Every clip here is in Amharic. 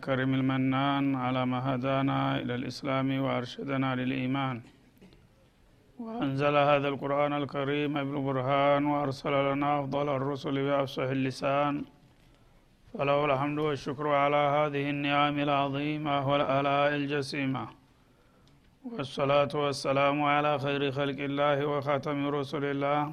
الكريم المنان على ما هدانا إلى الإسلام وأرشدنا للإيمان. وأنزل هذا القرآن الكريم بالبرهان وأرسل لنا أفضل الرسل بأفصح اللسان. فله الحمد والشكر على هذه النعم العظيمة والآلاء الجسيمة. والصلاة والسلام على خير خلق الله وخاتم رسل الله.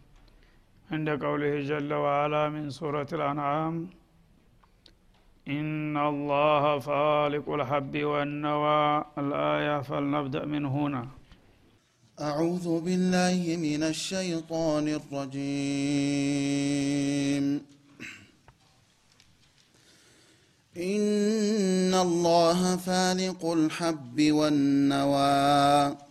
عند قوله جل وعلا من سورة الأنعام إن الله فالق الحب والنوى. الآية فلنبدأ من هنا. أعوذ بالله من الشيطان الرجيم. إن الله فالق الحب والنوى.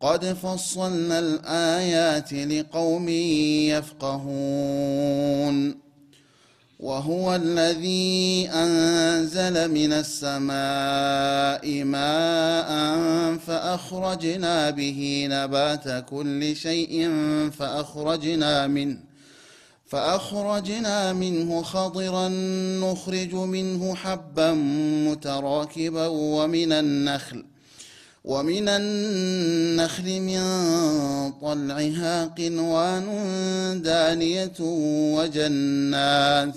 قد فصلنا الآيات لقوم يفقهون وهو الذي أنزل من السماء ماء فأخرجنا به نبات كل شيء فأخرجنا منه فأخرجنا منه خضرا نخرج منه حبا متراكبا ومن النخل ومن النخل من طلعها قنوان دانية وجنات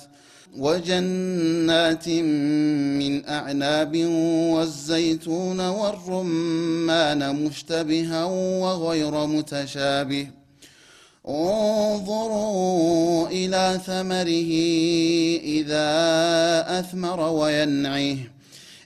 وجنات من أعناب والزيتون والرمان مشتبها وغير متشابه. انظروا إلى ثمره إذا أثمر وينعه.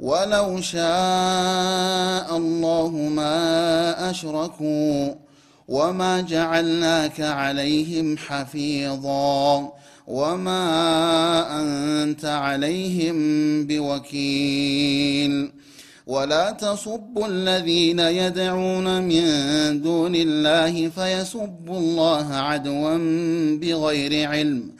ولو شاء الله ما أشركوا وما جعلناك عليهم حفيظا وما أنت عليهم بوكيل. ولا تصبوا الذين يدعون من دون الله فيسبوا الله عدوا بغير علم.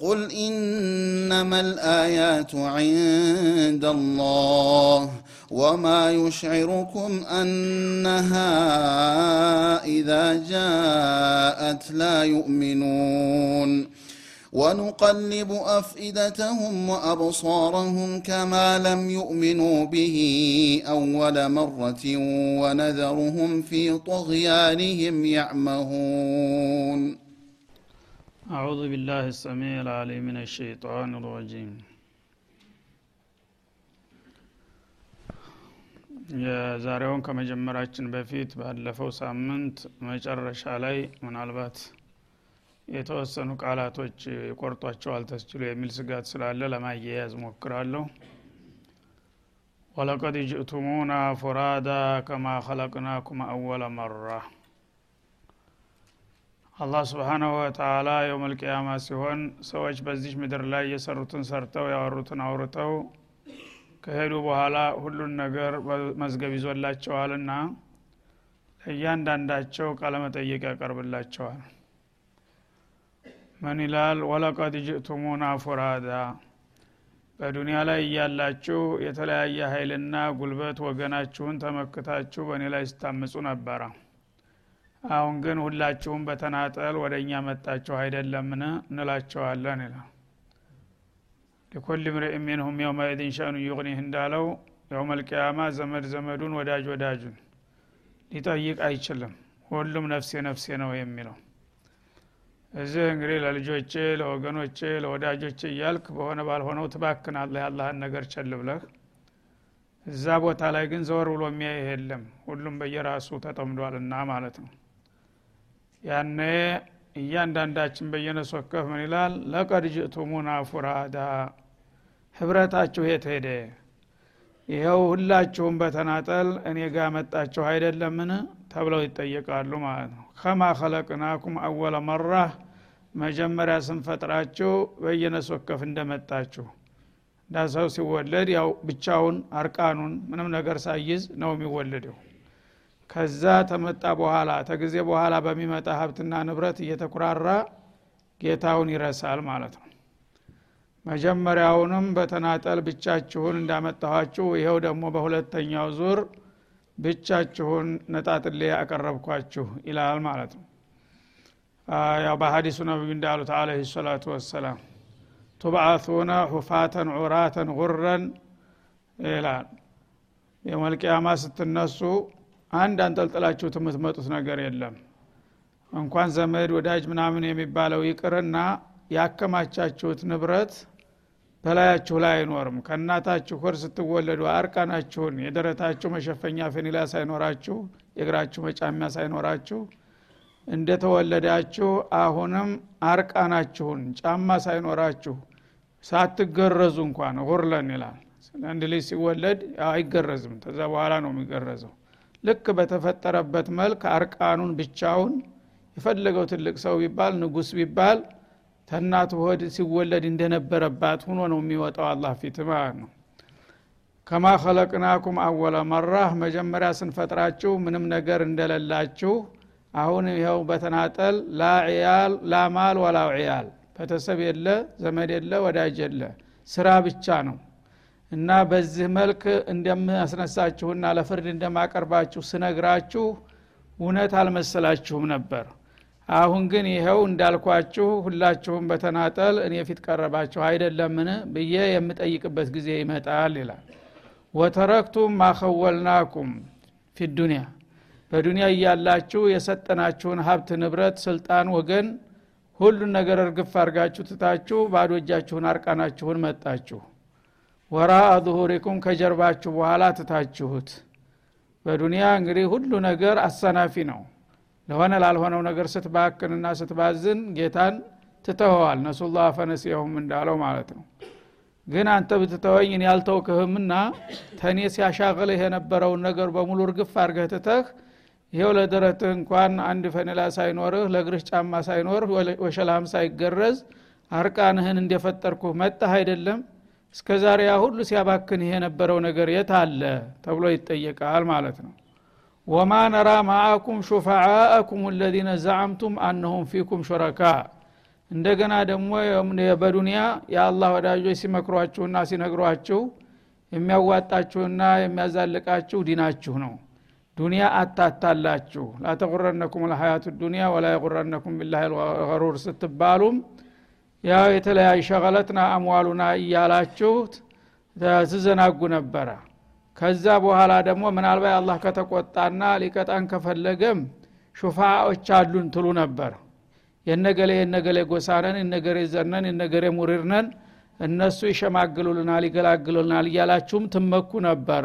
قل إنما الآيات عند الله وما يشعركم أنها إذا جاءت لا يؤمنون ونقلب أفئدتهم وأبصارهم كما لم يؤمنوا به أول مرة ونذرهم في طغيانهم يعمهون أعوذ بالله السميع العليم من الشيطان الرجيم የዛሬውን ከመጀመራችን በፊት ባለፈው ሳምንት መጨረሻ ላይ ምናልባት የተወሰኑ ቃላቶች ይቆርጧቸዋል ተስችሎ የሚል ስጋት ስላለ ለማያያዝ ሞክራለሁ ወለቀድ ጅእቱሙና ፉራዳ ከማ ኸለቅናኩም አወለ መራ አላህ ስብሓናሁ ወተላ የውመልቅያማ ሲሆን ሰዎች በዚህ ምድር ላይ የሰሩትን ሰርተው ያወሩትን አውርተው ከሄዱ በኋላ ሁሉን ነገር መዝገብ ይዞላቸዋልና ለእያንዳንዳቸው ቃለመጠየቅ ያቀርብላቸዋል። ምን ይላል? ወለቀድ ጅእቱሙና ፉራዳ በዱንያ ላይ እያላችሁ የተለያየ ኃይልና ጉልበት ወገናችሁን ተመክታችሁ በእኔ ላይ ስታምፁ ነበረ አሁን ግን ሁላችሁም በተናጠል ወደ እኛ መጣችሁ አይደለምን? እንላቸዋለን ይላል። ሊኩል ምርእ ሚንሁም የውመኢድን ሸእኑ ዩቅኒህ እንዳለው የውመልቅያማ ዘመድ ዘመዱን ወዳጅ ወዳጁን ሊጠይቅ አይችልም። ሁሉም ነፍሴ ነፍሴ ነው የሚለው። እዚህ እንግዲህ ለልጆቼ ለወገኖቼ ለወዳጆቼ እያልክ በሆነ ባልሆነው ትባክናለህ ያላህን ነገር ቸል ብለህ። እዛ ቦታ ላይ ግን ዘወር ብሎ የሚያይ የለም። ሁሉም በየራሱ ተጠምዷልና ማለት ነው ያኔ እያንዳንዳችን በየነፍስ ወከፍ ምን ይላል? لقد جئتمونا فرادى ህብረታችሁ የት ሄደ? ይኸው ሁላችሁም በተናጠል እኔ ጋር መጣችሁ አይደለምን? ተብለው ይጠየቃሉ ማለት ነው። كما خلقناكم أول مرة መጀመሪያ ስንፈጥራችሁ በየነፍስ ወከፍ እንደመጣችሁ። አንድ ሰው ሲወለድ ያው ብቻውን እርቃኑን ምንም ነገር ሳይዝ ነው የሚወለደው ከዛ ተመጣ በኋላ ተጊዜ በኋላ በሚመጣ ሀብትና ንብረት እየተኩራራ ጌታውን ይረሳል ማለት ነው። መጀመሪያውንም በተናጠል ብቻችሁን እንዳመጣኋችሁ ይኸው ደግሞ በሁለተኛው ዙር ብቻችሁን ነጣጥሌ ያቀረብኳችሁ ይላል ማለት ነው። ያው በሀዲሱ ነቢዩ እንዳሉት አለህ ሰላቱ ወሰላም ቱብአቱነ ሁፋተን ዑራተን ጉረን ይላል። የመልቅያማ ስትነሱ አንድ አንጠልጥላችሁት የምትመጡት ነገር የለም። እንኳን ዘመድ ወዳጅ ምናምን የሚባለው ይቅርና ያከማቻችሁት ንብረት በላያችሁ ላይ አይኖርም። ከእናታችሁ ኮር ስትወለዱ አርቃናችሁን የደረታችሁ መሸፈኛ ፌኒላ ሳይኖራችሁ የእግራችሁ መጫሚያ ሳይኖራችሁ እንደተወለዳችሁ አሁንም አርቃናችሁን ጫማ ሳይኖራችሁ ሳትገረዙ እንኳን ሁርለን ይላል። አንድ ልጅ ሲወለድ አይገረዝም። ከዛ በኋላ ነው የሚገረዘው ልክ በተፈጠረበት መልክ አርቃኑን ብቻውን የፈለገው ትልቅ ሰው ቢባል ንጉስ ቢባል ተናቱ ሆድ ሲወለድ እንደነበረባት ሁኖ ነው የሚወጣው አላህ ፊት ማለት ነው። ከማ ከለቅናኩም አወለ መራህ መጀመሪያ ስንፈጥራችሁ ምንም ነገር እንደሌላችሁ አሁን ይኸው በተናጠል ላዕያል ላማል ወላ ዕያል ቤተሰብ የለ ዘመድ የለ ወዳጅ የለ ስራ ብቻ ነው እና በዚህ መልክ እንደማስነሳችሁና ለፍርድ እንደማቀርባችሁ ስነግራችሁ እውነት አልመሰላችሁም ነበር። አሁን ግን ይኸው እንዳልኳችሁ ሁላችሁም በተናጠል እኔ ፊት ቀረባችሁ አይደለምን ብዬ የምጠይቅበት ጊዜ ይመጣል ይላል። ወተረክቱም ማኸወልናኩም ፊ ዱኒያ በዱንያ እያላችሁ የሰጠናችሁን ሀብት ንብረት ስልጣን ወገን ሁሉን ነገር እርግፍ አርጋችሁ ትታችሁ ባዶ እጃችሁን አርቃናችሁን መጣችሁ ወራ ዙሁሪኩም ከጀርባችሁ በኋላ ትታችሁት። በዱንያ እንግዲህ ሁሉ ነገር አሰናፊ ነው። ለሆነ ላልሆነው ነገር ስትባክንና ስትባዝን ጌታን ትተኸዋል ነሱላ ፈነሲየሁም እንዳለው ማለት ነው። ግን አንተ ብትተወኝ እኔ ያልተውክህምና ተኔ ሲያሻቅልህ የነበረውን ነገር በሙሉ እርግፍ አርገህ ትተህ ይሄው ለደረትህ እንኳን አንድ ፈኔላ ሳይኖርህ ለእግርህ ጫማ ሳይኖር ወሸላህም ሳይገረዝ አርቃንህን እንደፈጠርኩህ መጣህ አይደለም እስከ ዛሬ ሁሉ ሲያባክን የነበረው ነገር የት አለ ተብሎ ይጠየቃል ማለት ነው። ወማ ነራ ማአኩም ሹፋዓአኩም ለዚነ ዘዓምቱም አነሁም ፊኩም ሹረካ። እንደገና ደግሞ በዱንያ የአላህ ወዳጆች ሲመክሯችሁና ሲነግሯችሁ የሚያዋጣችሁና የሚያዛልቃችሁ ዲናችሁ ነው። ዱንያ አታታላችሁ። ላተቁረነኩም ልሀያቱ ዱኒያ ወላ የቁረነኩም ቢላህ ልገሩር ስትባሉም ያው የተለያዩ ሸቀለትና አምዋሉና እያላችሁ ትዘናጉ ነበረ። ከዛ በኋላ ደግሞ ምናልባት አላህ ከተቆጣና ሊቀጣን ከፈለገም ሹፋዎች አሉን ትሉ ነበር። የነገሌ የነገሌ ጎሳነን የነገሬ ዘርነን የነገሬ ሙሪርነን እነሱ ይሸማግሉልናል ይገላግሉልናል እያላችሁም ትመኩ ነበረ።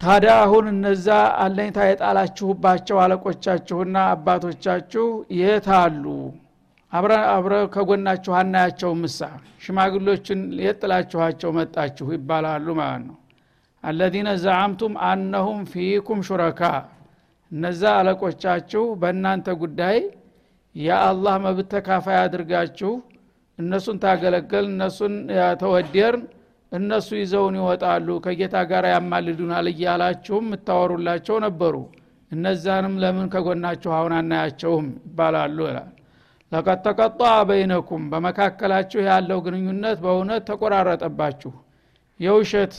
ታዲያ አሁን እነዛ አለኝታ የጣላችሁባቸው አለቆቻችሁና አባቶቻችሁ የት አሉ አብረ ከጎናችሁ አናያቸው ምሳ ሽማግሎችን የጥላችኋቸው መጣችሁ ይባላሉ ማለት ነው። አለዚነ ዘዓምቱም አነሁም ፊኩም ሹረካ። እነዛ አለቆቻችሁ በእናንተ ጉዳይ የአላህ መብት ተካፋይ አድርጋችሁ እነሱን ታገለገል እነሱን ተወደርን እነሱ ይዘውን ይወጣሉ ከጌታ ጋር ያማልዱናል እያላችሁም የምታወሩላቸው ነበሩ። እነዛንም ለምን ከጎናችሁ አሁን አናያቸውም ይባላሉ ይላል ለቀድ ተቀጣ በይነኩም በመካከላችሁ ያለው ግንኙነት በእውነት ተቆራረጠባችሁ። የውሸት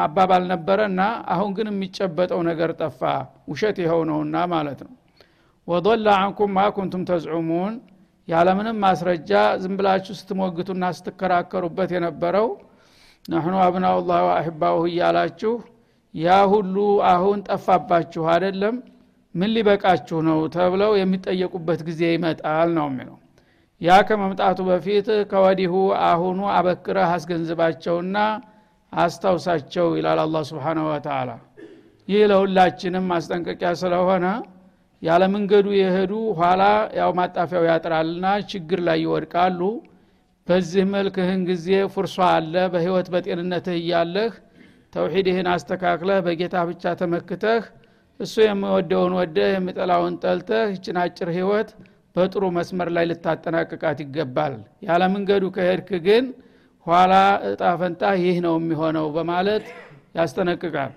አባባል ነበረና አሁን ግን የሚጨበጠው ነገር ጠፋ። ውሸት ይኸው ነውና ማለት ነው። ወضለ አንኩም ማ ኩንቱም ተዝዑሙን ያለምንም ማስረጃ ዝም ብላችሁ ስትሞግቱና ስትከራከሩበት የነበረው ናሕኑ አብናኡ ላህ ወአሕባሁ እያላችሁ ያ ሁሉ አሁን ጠፋባችሁ አይደለም ምን ሊበቃችሁ ነው ተብለው የሚጠየቁበት ጊዜ ይመጣል ነው የሚለው። ያ ከመምጣቱ በፊት ከወዲሁ አሁኑ አበክረህ አስገንዝባቸውና አስታውሳቸው ይላል አላ ስብሓናሁ ወተላ ይህ ለሁላችንም ማስጠንቀቂያ ስለሆነ ያለ መንገዱ የሄዱ ኋላ ያው ማጣፊያው ያጥራልና ችግር ላይ ይወድቃሉ። በዚህ መልክህን ጊዜ ፍርሷ አለ በህይወት በጤንነትህ እያለህ ተውሒድህን አስተካክለህ በጌታ ብቻ ተመክተህ እሱ የሚወደውን ወደህ የሚጠላውን ጠልተህ ይችን አጭር ህይወት በጥሩ መስመር ላይ ልታጠናቅቃት ይገባል። ያለ መንገዱ ከሄድክ ግን ኋላ እጣ ይህ ነው የሚሆነው በማለት ያስጠነቅቃል።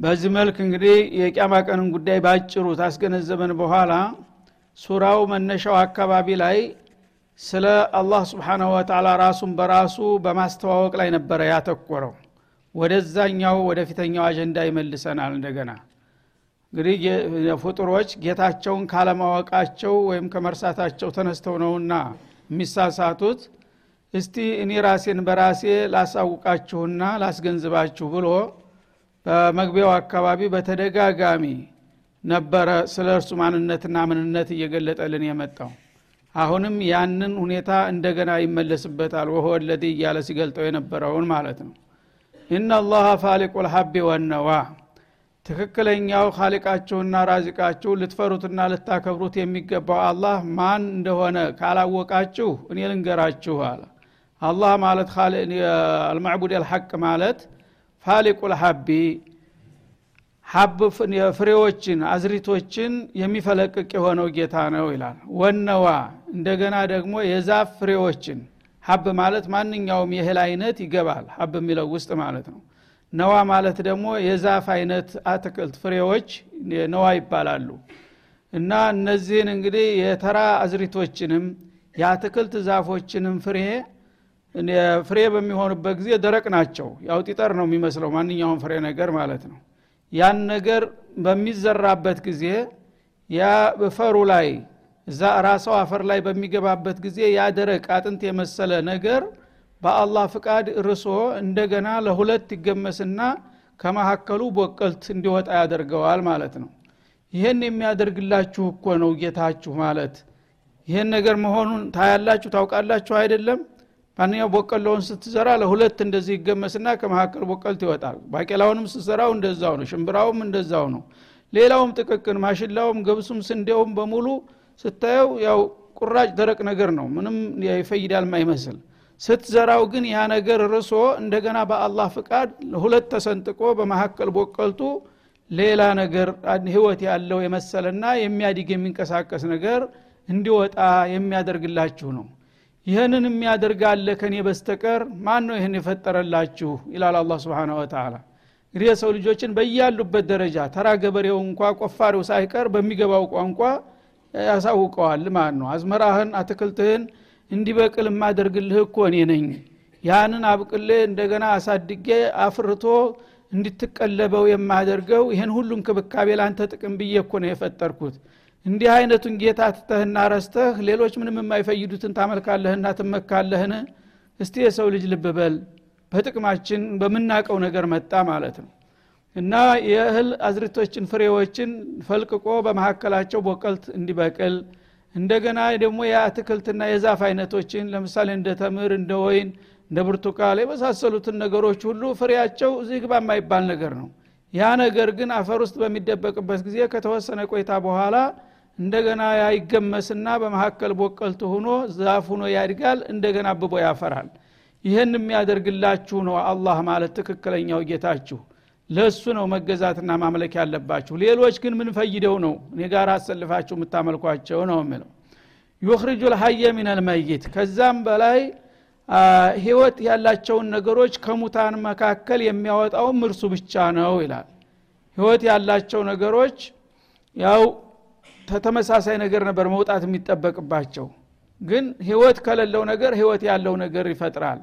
በዚህ መልክ እንግዲህ የቅያማ ቀንን ጉዳይ ባጭሩ ታስገነዘበን በኋላ ሱራው መነሻው አካባቢ ላይ ስለ አላህ ስብሓናሁ ወተላ ራሱን በራሱ በማስተዋወቅ ላይ ነበረ ያተኮረው ወደዛኛው ወደፊተኛው አጀንዳ ይመልሰናል እንደገና። እንግዲህ ፍጡሮች ጌታቸውን ካለማወቃቸው ወይም ከመርሳታቸው ተነስተው ነውና የሚሳሳቱት እስቲ እኔ ራሴን በራሴ ላሳውቃችሁና ላስገንዝባችሁ ብሎ በመግቢያው አካባቢ በተደጋጋሚ ነበረ ስለ እርሱ ማንነትና ምንነት እየገለጠልን የመጣው። አሁንም ያንን ሁኔታ እንደገና ይመለስበታል። ወሆ እያለ ሲገልጠው የነበረውን ማለት ነው ኢናላሃ ፋሊቁ ልሀቢ ወነዋ። ትክክለኛው ካሊቃችሁና ራዚቃችሁ ልትፈሩትና ልታከብሩት የሚገባው አላህ ማን እንደሆነ ካላወቃችሁ እኔ ልንገራችሁ አለ። አላህ ማለት አልማዕቡድ አልሐቅ ማለት ፋሊቁ ልሀቢ ሀብ ፍሬዎችን አዝሪቶችን የሚፈለቅቅ የሆነው ጌታ ነው ይላል። ወነዋ እንደገና ደግሞ የዛፍ ፍሬዎችን ሀብ ማለት ማንኛውም የእህል አይነት ይገባል። ሀብ የሚለው ውስጥ ማለት ነው። ነዋ ማለት ደግሞ የዛፍ አይነት አትክልት ፍሬዎች ነዋ ይባላሉ። እና እነዚህን እንግዲህ የተራ አዝሪቶችንም የአትክልት ዛፎችንም ፍሬ ፍሬ በሚሆኑበት ጊዜ ደረቅ ናቸው። ያው ጢጠር ነው የሚመስለው ማንኛውም ፍሬ ነገር ማለት ነው። ያን ነገር በሚዘራበት ጊዜ ያ ፈሩ ላይ እዛ ራሰው አፈር ላይ በሚገባበት ጊዜ ያ ደረቅ አጥንት የመሰለ ነገር በአላህ ፍቃድ ርሶ እንደገና ለሁለት ይገመስና ከመካከሉ ቦቀልት እንዲወጣ ያደርገዋል ማለት ነው። ይህን የሚያደርግላችሁ እኮ ነው ጌታችሁ ማለት። ይህን ነገር መሆኑን ታያላችሁ ታውቃላችሁ አይደለም? ማንኛው ቦቀሎውን ስትዘራ ለሁለት እንደዚህ ይገመስና ከመካከል ቦቀልት ይወጣል። ባቄላውንም ስትዘራው እንደዛው ነው ሽምብራውም እንደዛው ነው። ሌላውም ጥቅቅን ማሽላውም ገብሱም ስንዴውም በሙሉ ስታየው ያው ቁራጭ ደረቅ ነገር ነው። ምንም ይፈይዳል ማይመስል ስትዘራው ግን ያ ነገር ርሶ እንደገና በአላህ ፍቃድ ሁለት ተሰንጥቆ በመካከል ቦቀልቱ ሌላ ነገር ህይወት ያለው የመሰለና የሚያድግ የሚንቀሳቀስ ነገር እንዲወጣ የሚያደርግላችሁ ነው። ይህንን የሚያደርግ ከኔ በስተቀር ማን ነው ይህን የፈጠረላችሁ? ይላል አላ ስብን ወተላ እንግዲህ የሰው ልጆችን በያሉበት ደረጃ ተራ ገበሬው እንኳ ቆፋሪው ሳይቀር በሚገባው ቋንቋ ያሳውቀዋል ማለት ነው አዝመራህን አትክልትህን እንዲበቅል የማደርግልህ እኮ እኔ ነኝ። ያንን አብቅሌ እንደገና አሳድጌ አፍርቶ እንድትቀለበው የማደርገው ይህን ሁሉ እንክብካቤ ላንተ ጥቅም ብዬ እኮ ነው የፈጠርኩት። እንዲህ አይነቱን ጌታ ትተህና ረስተህ ሌሎች ምንም የማይፈይዱትን ታመልካለህና ትመካለህን? እስቲ የሰው ልጅ ልብ በል። በጥቅማችን በምናቀው ነገር መጣ ማለት ነው እና የእህል አዝርቶችን ፍሬዎችን ፈልቅቆ በመካከላቸው ቦቀልት እንዲበቅል እንደገና ደግሞ የአትክልትና የዛፍ አይነቶችን ለምሳሌ እንደ ተምር እንደ ወይን እንደ ብርቱካል የመሳሰሉትን ነገሮች ሁሉ ፍሬያቸው እዚህ ግባ የማይባል ነገር ነው። ያ ነገር ግን አፈር ውስጥ በሚደበቅበት ጊዜ ከተወሰነ ቆይታ በኋላ እንደገና ይገመስና በመካከል ቦቀልት ሆኖ ዛፍ ሆኖ ያድጋል እንደገና አብቦ ያፈራል። ይህን የሚያደርግላችሁ ነው አላህ ማለት ትክክለኛው ጌታችሁ ለእሱ ነው መገዛትና ማምለክ ያለባችሁ። ሌሎች ግን ምን ፈይደው ነው? እኔ ጋር አሰልፋችሁ የምታመልኳቸው ነው የሚለው። ዩኽርጁ ልሀየ ሚን አልመይት ከዛም በላይ ህይወት ያላቸውን ነገሮች ከሙታን መካከል የሚያወጣውም እርሱ ብቻ ነው ይላል። ህይወት ያላቸው ነገሮች ያው ተተመሳሳይ ነገር ነበር መውጣት የሚጠበቅባቸው። ግን ህይወት ከሌለው ነገር ህይወት ያለው ነገር ይፈጥራል።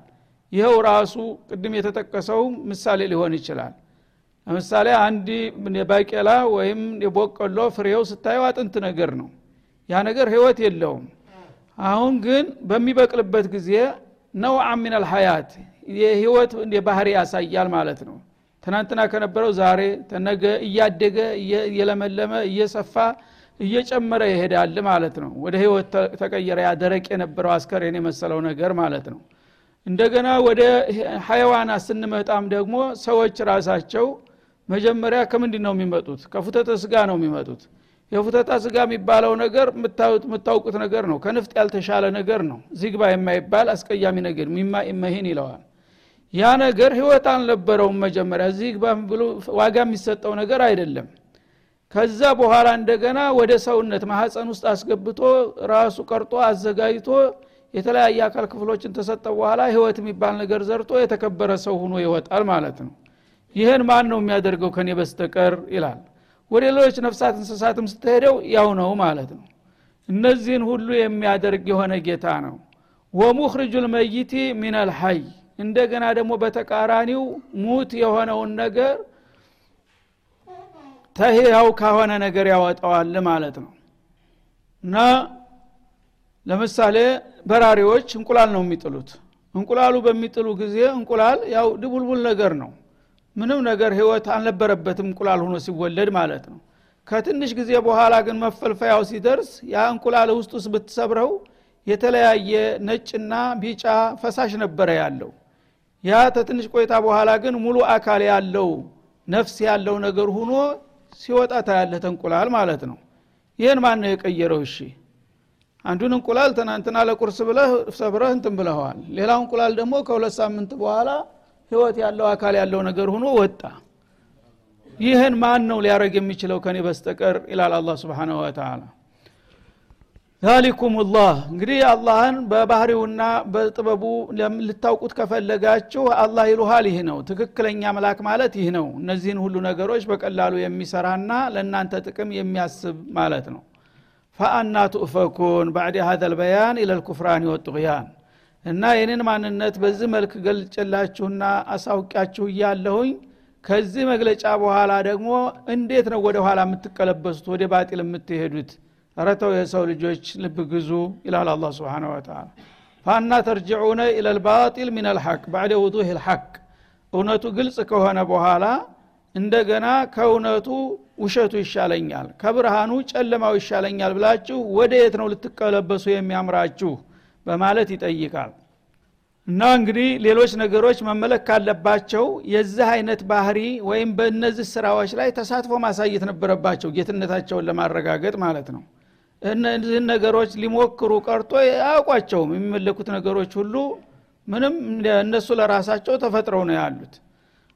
ይኸው ራሱ ቅድም የተጠቀሰው ምሳሌ ሊሆን ይችላል ለምሳሌ አንድ የባቄላ ወይም የቦቀሎ ፍሬው ስታየው አጥንት ነገር ነው። ያ ነገር ህይወት የለውም። አሁን ግን በሚበቅልበት ጊዜ ነውዓ ምን አልሀያት የህይወት የባህሪ ያሳያል ማለት ነው። ትናንትና ከነበረው ዛሬ ተነገ እያደገ እየለመለመ እየሰፋ እየጨመረ ይሄዳል ማለት ነው። ወደ ህይወት ተቀየረ ያ ደረቅ የነበረው አስከሬን የመሰለው ነገር ማለት ነው። እንደገና ወደ ሀይዋና ስንመጣም ደግሞ ሰዎች ራሳቸው መጀመሪያ ከምንድን ነው የሚመጡት? ከፉተተ ስጋ ነው የሚመጡት። የፉተታ ስጋ የሚባለው ነገር የምታውቁት ነገር ነው። ከንፍጥ ያልተሻለ ነገር ነው። ዚግባ የማይባል አስቀያሚ ነገር ሚማ ኢመሂን ይለዋል። ያ ነገር ህይወት አልነበረውም መጀመሪያ። ዚግባ ብሎ ዋጋ የሚሰጠው ነገር አይደለም። ከዛ በኋላ እንደገና ወደ ሰውነት ማህፀን ውስጥ አስገብቶ ራሱ ቀርጦ አዘጋጅቶ የተለያየ አካል ክፍሎችን ተሰጠ በኋላ ህይወት የሚባል ነገር ዘርቶ የተከበረ ሰው ሁኖ ይወጣል ማለት ነው ይህን ማን ነው የሚያደርገው ከኔ በስተቀር? ይላል። ወደ ሌሎች ነፍሳት እንስሳትም ስትሄደው ያው ነው ማለት ነው። እነዚህን ሁሉ የሚያደርግ የሆነ ጌታ ነው። ወሙኽርጁ ልመይቲ ሚን አልሐይ እንደገና ደግሞ በተቃራኒው ሙት የሆነውን ነገር ተህያው ካሆነ ነገር ያወጣዋል ማለት ነው። እና ለምሳሌ በራሪዎች እንቁላል ነው የሚጥሉት። እንቁላሉ በሚጥሉ ጊዜ እንቁላል ያው ድቡልቡል ነገር ነው ምንም ነገር ህይወት አልነበረበትም እንቁላል ሆኖ ሲወለድ ማለት ነው። ከትንሽ ጊዜ በኋላ ግን መፈልፈያው ሲደርስ ያ እንቁላል ውስጥ ውስጥ ብትሰብረው የተለያየ ነጭና ቢጫ ፈሳሽ ነበረ ያለው። ያ ተትንሽ ቆይታ በኋላ ግን ሙሉ አካል ያለው ነፍስ ያለው ነገር ሁኖ ሲወጣ ታያለህ ተንቁላል ማለት ነው። ይህን ማን ነው የቀየረው? እሺ አንዱን እንቁላል ትናንትና ለቁርስ ብለህ ሰብረህ እንትን ብለኸዋል። ሌላው እንቁላል ደግሞ ከሁለት ሳምንት በኋላ ህይወት ያለው አካል ያለው ነገር ሆኖ ወጣ። ይህን ማን ነው ሊያደረግ የሚችለው ከኔ በስተቀር? ይላል አላ ስብን ወተላ ዛሊኩም ላህ እንግዲህ አላህን በባህሪውና በጥበቡ ልታውቁት ከፈለጋችሁ አላህ ይሉሃል ይህ ነው። ትክክለኛ መላክ ማለት ይህ ነው። እነዚህን ሁሉ ነገሮች በቀላሉ የሚሰራና ለእናንተ ጥቅም የሚያስብ ማለት ነው። ፈአና ቱእፈኩን ባዕድ ሀዘ ልበያን ኢለልኩፍራን ወጡቅያን እና የኔን ማንነት በዚህ መልክ ገልጭላችሁና አሳውቂያችሁ እያለሁኝ ከዚህ መግለጫ በኋላ ደግሞ እንዴት ነው ወደ ኋላ የምትቀለበሱት? ወደ ባጢል የምትሄዱት? ረተው የሰው ልጆች ልብ ግዙ ይላል አላ ስብን ወተላ ፋና ተርጅዑነ ኢለልባጢል ምን አልሐቅ ባዕደ ውዱህ ልሐቅ እውነቱ ግልጽ ከሆነ በኋላ እንደገና ከእውነቱ ውሸቱ ይሻለኛል ከብርሃኑ ጨለማው ይሻለኛል ብላችሁ ወደ የት ነው ልትቀለበሱ የሚያምራችሁ በማለት ይጠይቃል። እና እንግዲህ ሌሎች ነገሮች መመለክ ካለባቸው የዚህ አይነት ባህሪ ወይም በእነዚህ ስራዎች ላይ ተሳትፎ ማሳየት ነበረባቸው ጌትነታቸውን ለማረጋገጥ ማለት ነው። እነዚህን ነገሮች ሊሞክሩ ቀርቶ አያውቋቸውም። የሚመለኩት ነገሮች ሁሉ ምንም እነሱ ለራሳቸው ተፈጥረው ነው ያሉት።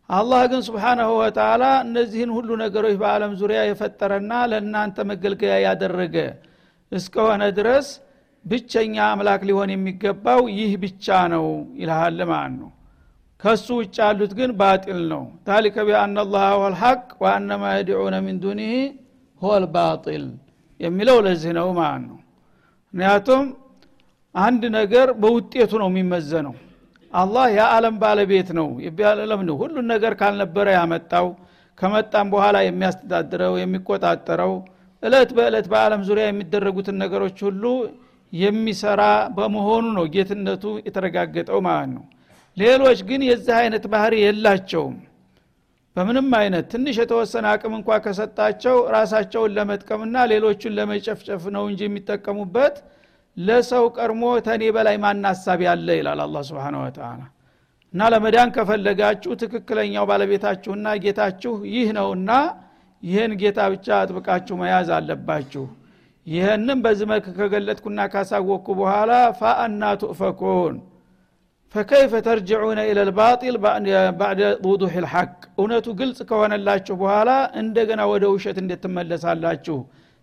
አላህ ግን ስብሓናሁ ወተላ እነዚህን ሁሉ ነገሮች በአለም ዙሪያ የፈጠረና ለእናንተ መገልገያ ያደረገ እስከሆነ ድረስ ብቸኛ አምላክ ሊሆን የሚገባው ይህ ብቻ ነው ይልሃል ማለት ነው። ከሱ ውጭ ያሉት ግን ባጢል ነው። ታሊከ ቢአና ላህ ወልሐቅ ወአነማ የድዑነ ሚን ዱኒህ ሆል ባጢል የሚለው ለዚህ ነው ማለት ነው። ምክንያቱም አንድ ነገር በውጤቱ ነው የሚመዘነው። አላህ የዓለም ባለቤት ነው። ነው ሁሉን ነገር ካልነበረ ያመጣው ከመጣም በኋላ የሚያስተዳድረው የሚቆጣጠረው እለት በእለት በአለም ዙሪያ የሚደረጉትን ነገሮች ሁሉ የሚሰራ በመሆኑ ነው ጌትነቱ የተረጋገጠው ማለት ነው። ሌሎች ግን የዚህ አይነት ባህሪ የላቸውም። በምንም አይነት ትንሽ የተወሰነ አቅም እንኳ ከሰጣቸው ራሳቸውን ለመጥቀምና ሌሎቹን ለመጨፍጨፍ ነው እንጂ የሚጠቀሙበት ለሰው ቀድሞ ተኔ በላይ ማናሳብ ያለ ይላል አላ ስብን ወተላ እና ለመዳን ከፈለጋችሁ ትክክለኛው ባለቤታችሁና ጌታችሁ ይህ ነውና ይህን ጌታ ብቻ አጥብቃችሁ መያዝ አለባችሁ ይህንም በዚህ መልክ ከገለጥኩና ካሳወቅኩ በኋላ ፋአና ቱእፈኩን። ፈከይፈ ተርጅዑነ ኢለ ልባጢል ባዕደ ውዱሕ ልሐቅ። እውነቱ ግልጽ ከሆነላችሁ በኋላ እንደገና ወደ ውሸት እንዴት ትመለሳላችሁ?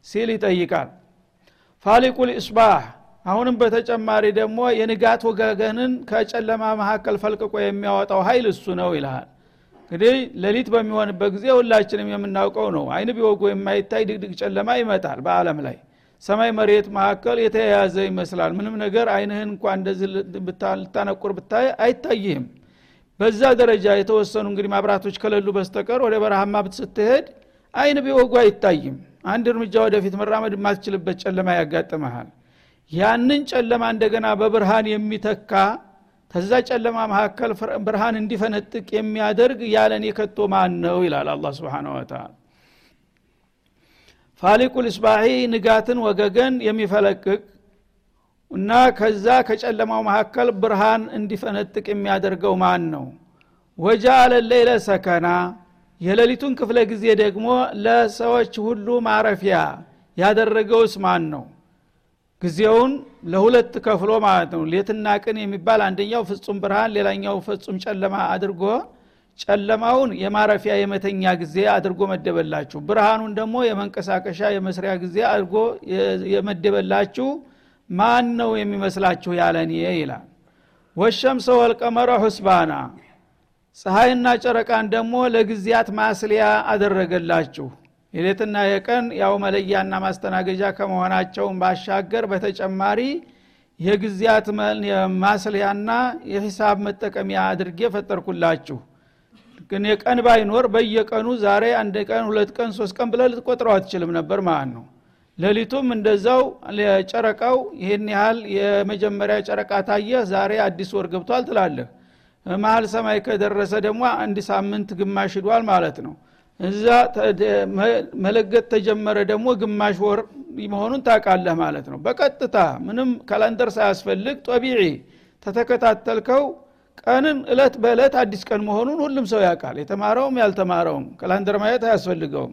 ሲል ይጠይቃል። ፋሊቁ ልእስባህ አሁንም በተጨማሪ ደግሞ የንጋት ወገገንን ከጨለማ መካከል ፈልቅቆ የሚያወጣው ኃይል እሱ ነው ይልሃል። እንግዲህ ሌሊት በሚሆንበት ጊዜ ሁላችንም የምናውቀው ነው። አይን ቢወጉ የማይታይ ድቅድቅ ጨለማ ይመጣል በአለም ላይ ሰማይ መሬት መካከል የተያያዘ ይመስላል። ምንም ነገር አይንህን እንኳ እንደዚህ ልታነቁር ብታይ አይታይህም። በዛ ደረጃ የተወሰኑ እንግዲህ ማብራቶች ከሌሉ በስተቀር ወደ በረሃማ ስትሄድ አይን ቢወጉ አይታይም። አንድ እርምጃ ወደፊት መራመድ የማትችልበት ጨለማ ያጋጥመሃል። ያንን ጨለማ እንደገና በብርሃን የሚተካ ተዛ ጨለማ መካከል ብርሃን እንዲፈነጥቅ የሚያደርግ ያለን የከቶ ማን ነው? ይላል አላ ስብን ወተላ ፋሊቁ ልስባሒ ንጋትን ወገገን የሚፈለቅቅ እና ከዛ ከጨለማው መካከል ብርሃን እንዲፈነጥቅ የሚያደርገው ማን ነው? ወጃአለ ሌይለ ሰከና። የሌሊቱን ክፍለ ጊዜ ደግሞ ለሰዎች ሁሉ ማረፊያ ያደረገውስ ማን ነው? ጊዜውን ለሁለት ከፍሎ ማለት ነው። ሌትና ቅን የሚባል አንደኛው ፍጹም ብርሃን ሌላኛው ፍጹም ጨለማ አድርጎ ጨለማውን የማረፊያ የመተኛ ጊዜ አድርጎ መደበላችሁ። ብርሃኑን ደግሞ የመንቀሳቀሻ የመስሪያ ጊዜ አድርጎ የመደበላችሁ። ማን ነው የሚመስላችሁ ያለኔ? ይላል። ወሸምሰ ወልቀመረ ሁስባና ፀሐይና ጨረቃን ደግሞ ለጊዜያት ማስሊያ አደረገላችሁ። የሌትና የቀን ያው መለያና ማስተናገጃ ከመሆናቸውን ባሻገር በተጨማሪ የጊዜያት ማስሊያና የሂሳብ መጠቀሚያ አድርጌ ፈጠርኩላችሁ ግን የቀን ባይኖር በየቀኑ ዛሬ አንድ ቀን ሁለት ቀን ሶስት ቀን ብለ ልትቆጥረው አትችልም ነበር ማለት ነው። ሌሊቱም እንደዛው ጨረቃው ይህን ያህል የመጀመሪያ ጨረቃ ታየህ ዛሬ አዲስ ወር ገብቷል ትላለህ። መሀል ሰማይ ከደረሰ ደግሞ አንድ ሳምንት ግማሽ ሂዷል ማለት ነው። እዛ መለገጥ ተጀመረ ደግሞ ግማሽ ወር መሆኑን ታውቃለህ ማለት ነው። በቀጥታ ምንም ካላንደር ሳያስፈልግ ጦቢዒ ተተከታተልከው ቀንን እለት በእለት አዲስ ቀን መሆኑን ሁሉም ሰው ያውቃል። የተማረውም ያልተማረውም ካላንደር ማየት አያስፈልገውም።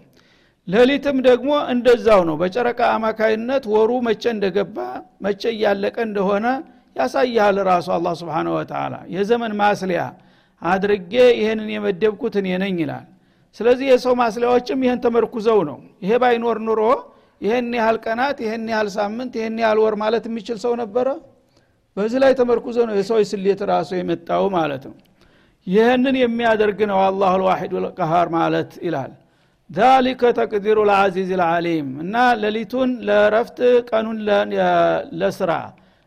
ሌሊትም ደግሞ እንደዛው ነው። በጨረቃ አማካይነት ወሩ መቼ እንደገባ መቼ እያለቀ እንደሆነ ያሳይሃል ራሱ አላ ስብን ወተላ የዘመን ማስሊያ አድርጌ ይህንን የመደብኩት እኔ ይላል። ስለዚህ የሰው ማስሊያዎችም ይህን ተመርኩዘው ነው። ይሄ ባይኖር ኑሮ ይህን ያህል ቀናት ይህን ያህል ሳምንት ይህን ያህል ወር ማለት የሚችል ሰው ነበረ በዚህ ላይ ተመርኩዘ ነው የሰው ስሌት ራሱ የመጣው ማለት ነው። ይህንን የሚያደርግ ነው አላሁ ልዋሒድ ልቀሃር ማለት ይላል። ዛሊከ ተቅዲሩ ልአዚዝ ልዓሊም እና ሌሊቱን ለረፍት ቀኑን ለስራ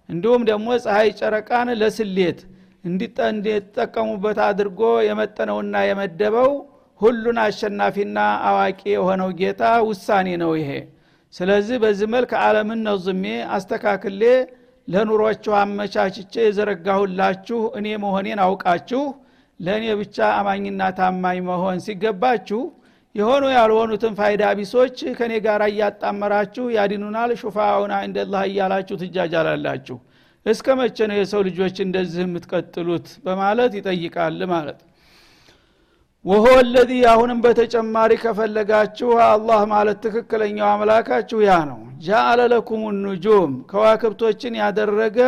እንዲሁም ደግሞ ፀሐይ ጨረቃን ለስሌት እንዲጠቀሙበት አድርጎ የመጠነውና የመደበው ሁሉን አሸናፊና አዋቂ የሆነው ጌታ ውሳኔ ነው ይሄ። ስለዚህ በዚህ መልክ አለምን ነዝሜ አስተካክሌ ለኑሯችሁ አመቻችቼ የዘረጋሁላችሁ እኔ መሆኔን አውቃችሁ ለእኔ ብቻ አማኝና ታማኝ መሆን ሲገባችሁ የሆኑ ያልሆኑትን ፋይዳ ቢሶች ከኔ ጋር እያጣመራችሁ ያድኑናል ሹፋውና እንደላህ እያላችሁ ትጃጃላላችሁ። እስከ መቼ ነው የሰው ልጆች እንደዚህ የምትቀጥሉት? በማለት ይጠይቃል ማለት ወሆ ለዚ አሁንም በተጨማሪ ከፈለጋችሁ አላህ ማለት ትክክለኛው አምላካችሁ ያ ነው ጃአለ ለኩም ኑጁም ከዋክብቶችን ያደረገ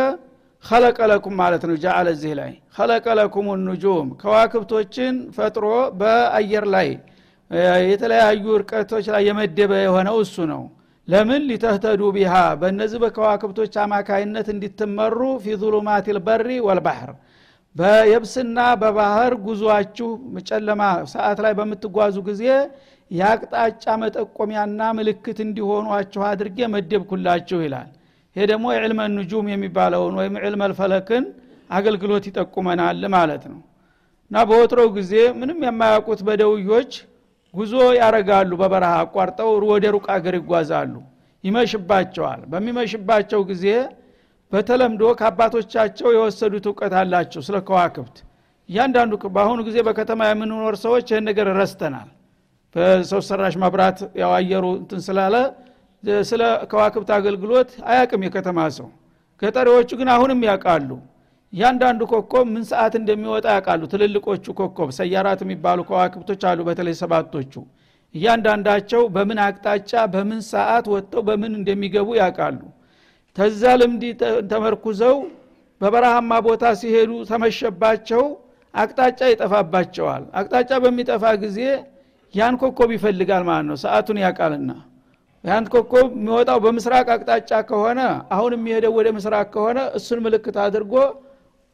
ከለቀለኩም ማለት ነው። ጃአለ እዚህ ላይ ከለቀለኩም ኑጁም ከዋክብቶችን ፈጥሮ በአየር ላይ የተለያዩ እርቀቶች ላይ የመደበ የሆነው እሱ ነው። ለምን? ሊተህተዱ ቢሃ በእነዚህ በከዋክብቶች አማካይነት እንዲትመሩ ፊ ظሉማት ልበሪ ወልባህር በየብስና በባህር ጉዟችሁ ጨለማ ሰዓት ላይ በምትጓዙ ጊዜ የአቅጣጫ መጠቆሚያና ምልክት እንዲሆኗችሁ አድርጌ መደብኩላችሁ ይላል። ይሄ ደግሞ ዕልመ ኑጁም የሚባለውን ወይም ዕልመ ልፈለክን አገልግሎት ይጠቁመናል ማለት ነው። እና በወትሮው ጊዜ ምንም የማያውቁት በደውዮች ጉዞ ያረጋሉ በበረሃ አቋርጠው ወደ ሩቅ አገር ይጓዛሉ ይመሽባቸዋል። በሚመሽባቸው ጊዜ በተለምዶ ከአባቶቻቸው የወሰዱት እውቀት አላቸው ስለ ከዋክብት። እያንዳንዱ በአሁኑ ጊዜ በከተማ የምንኖር ሰዎች ይህን ነገር ረስተናል በሰው ሰራሽ መብራት ያው አየሩ እንትን ስላለ ስለ ከዋክብት አገልግሎት አያቅም የከተማ ሰው። ገጠሪዎቹ ግን አሁንም ያውቃሉ። እያንዳንዱ ኮከብ ምን ሰዓት እንደሚወጣ ያውቃሉ። ትልልቆቹ ኮከብ ሰያራት የሚባሉ ከዋክብቶች አሉ በተለይ ሰባቶቹ። እያንዳንዳቸው በምን አቅጣጫ በምን ሰዓት ወጥተው በምን እንደሚገቡ ያውቃሉ። ተዛ ልምድ ተመርኩዘው በበረሃማ ቦታ ሲሄዱ ተመሸባቸው አቅጣጫ ይጠፋባቸዋል። አቅጣጫ በሚጠፋ ጊዜ ያን ኮከብ ይፈልጋል ማለት ነው። ሰዓቱን ያውቃልና። ያን ኮከብ የሚወጣው በምስራቅ አቅጣጫ ከሆነ አሁን የሚሄደው ወደ ምስራቅ ከሆነ እሱን ምልክት አድርጎ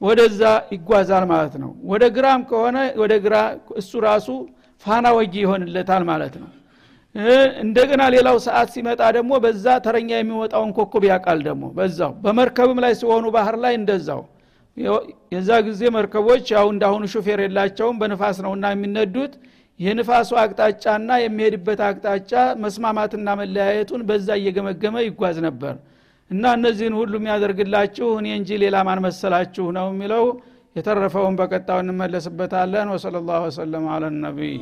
ወደዛ ይጓዛል ማለት ነው። ወደ ግራም ከሆነ ወደ ግራ እሱ ራሱ ፋና ወጊ ይሆንለታል ማለት ነው። እንደገና ሌላው ሰዓት ሲመጣ ደግሞ በዛ ተረኛ የሚወጣውን ኮከብ ያውቃል ደግሞ በዛው። በመርከብም ላይ ሲሆኑ ባህር ላይ እንደዛው። የዛ ጊዜ መርከቦች ያው እንዳሁኑ ሹፌር የላቸውም በንፋስ ነውና የሚነዱት የንፋሱ አቅጣጫና የሚሄድበት አቅጣጫ መስማማትና መለያየቱን በዛ እየገመገመ ይጓዝ ነበር። እና እነዚህን ሁሉ የሚያደርግላችሁ እኔ እንጂ ሌላ ማን መሰላችሁ ነው የሚለው? የተረፈውን በቀጣው እንመለስበታለን። ወሰለ ላሁ ወሰለም አለ ነቢይ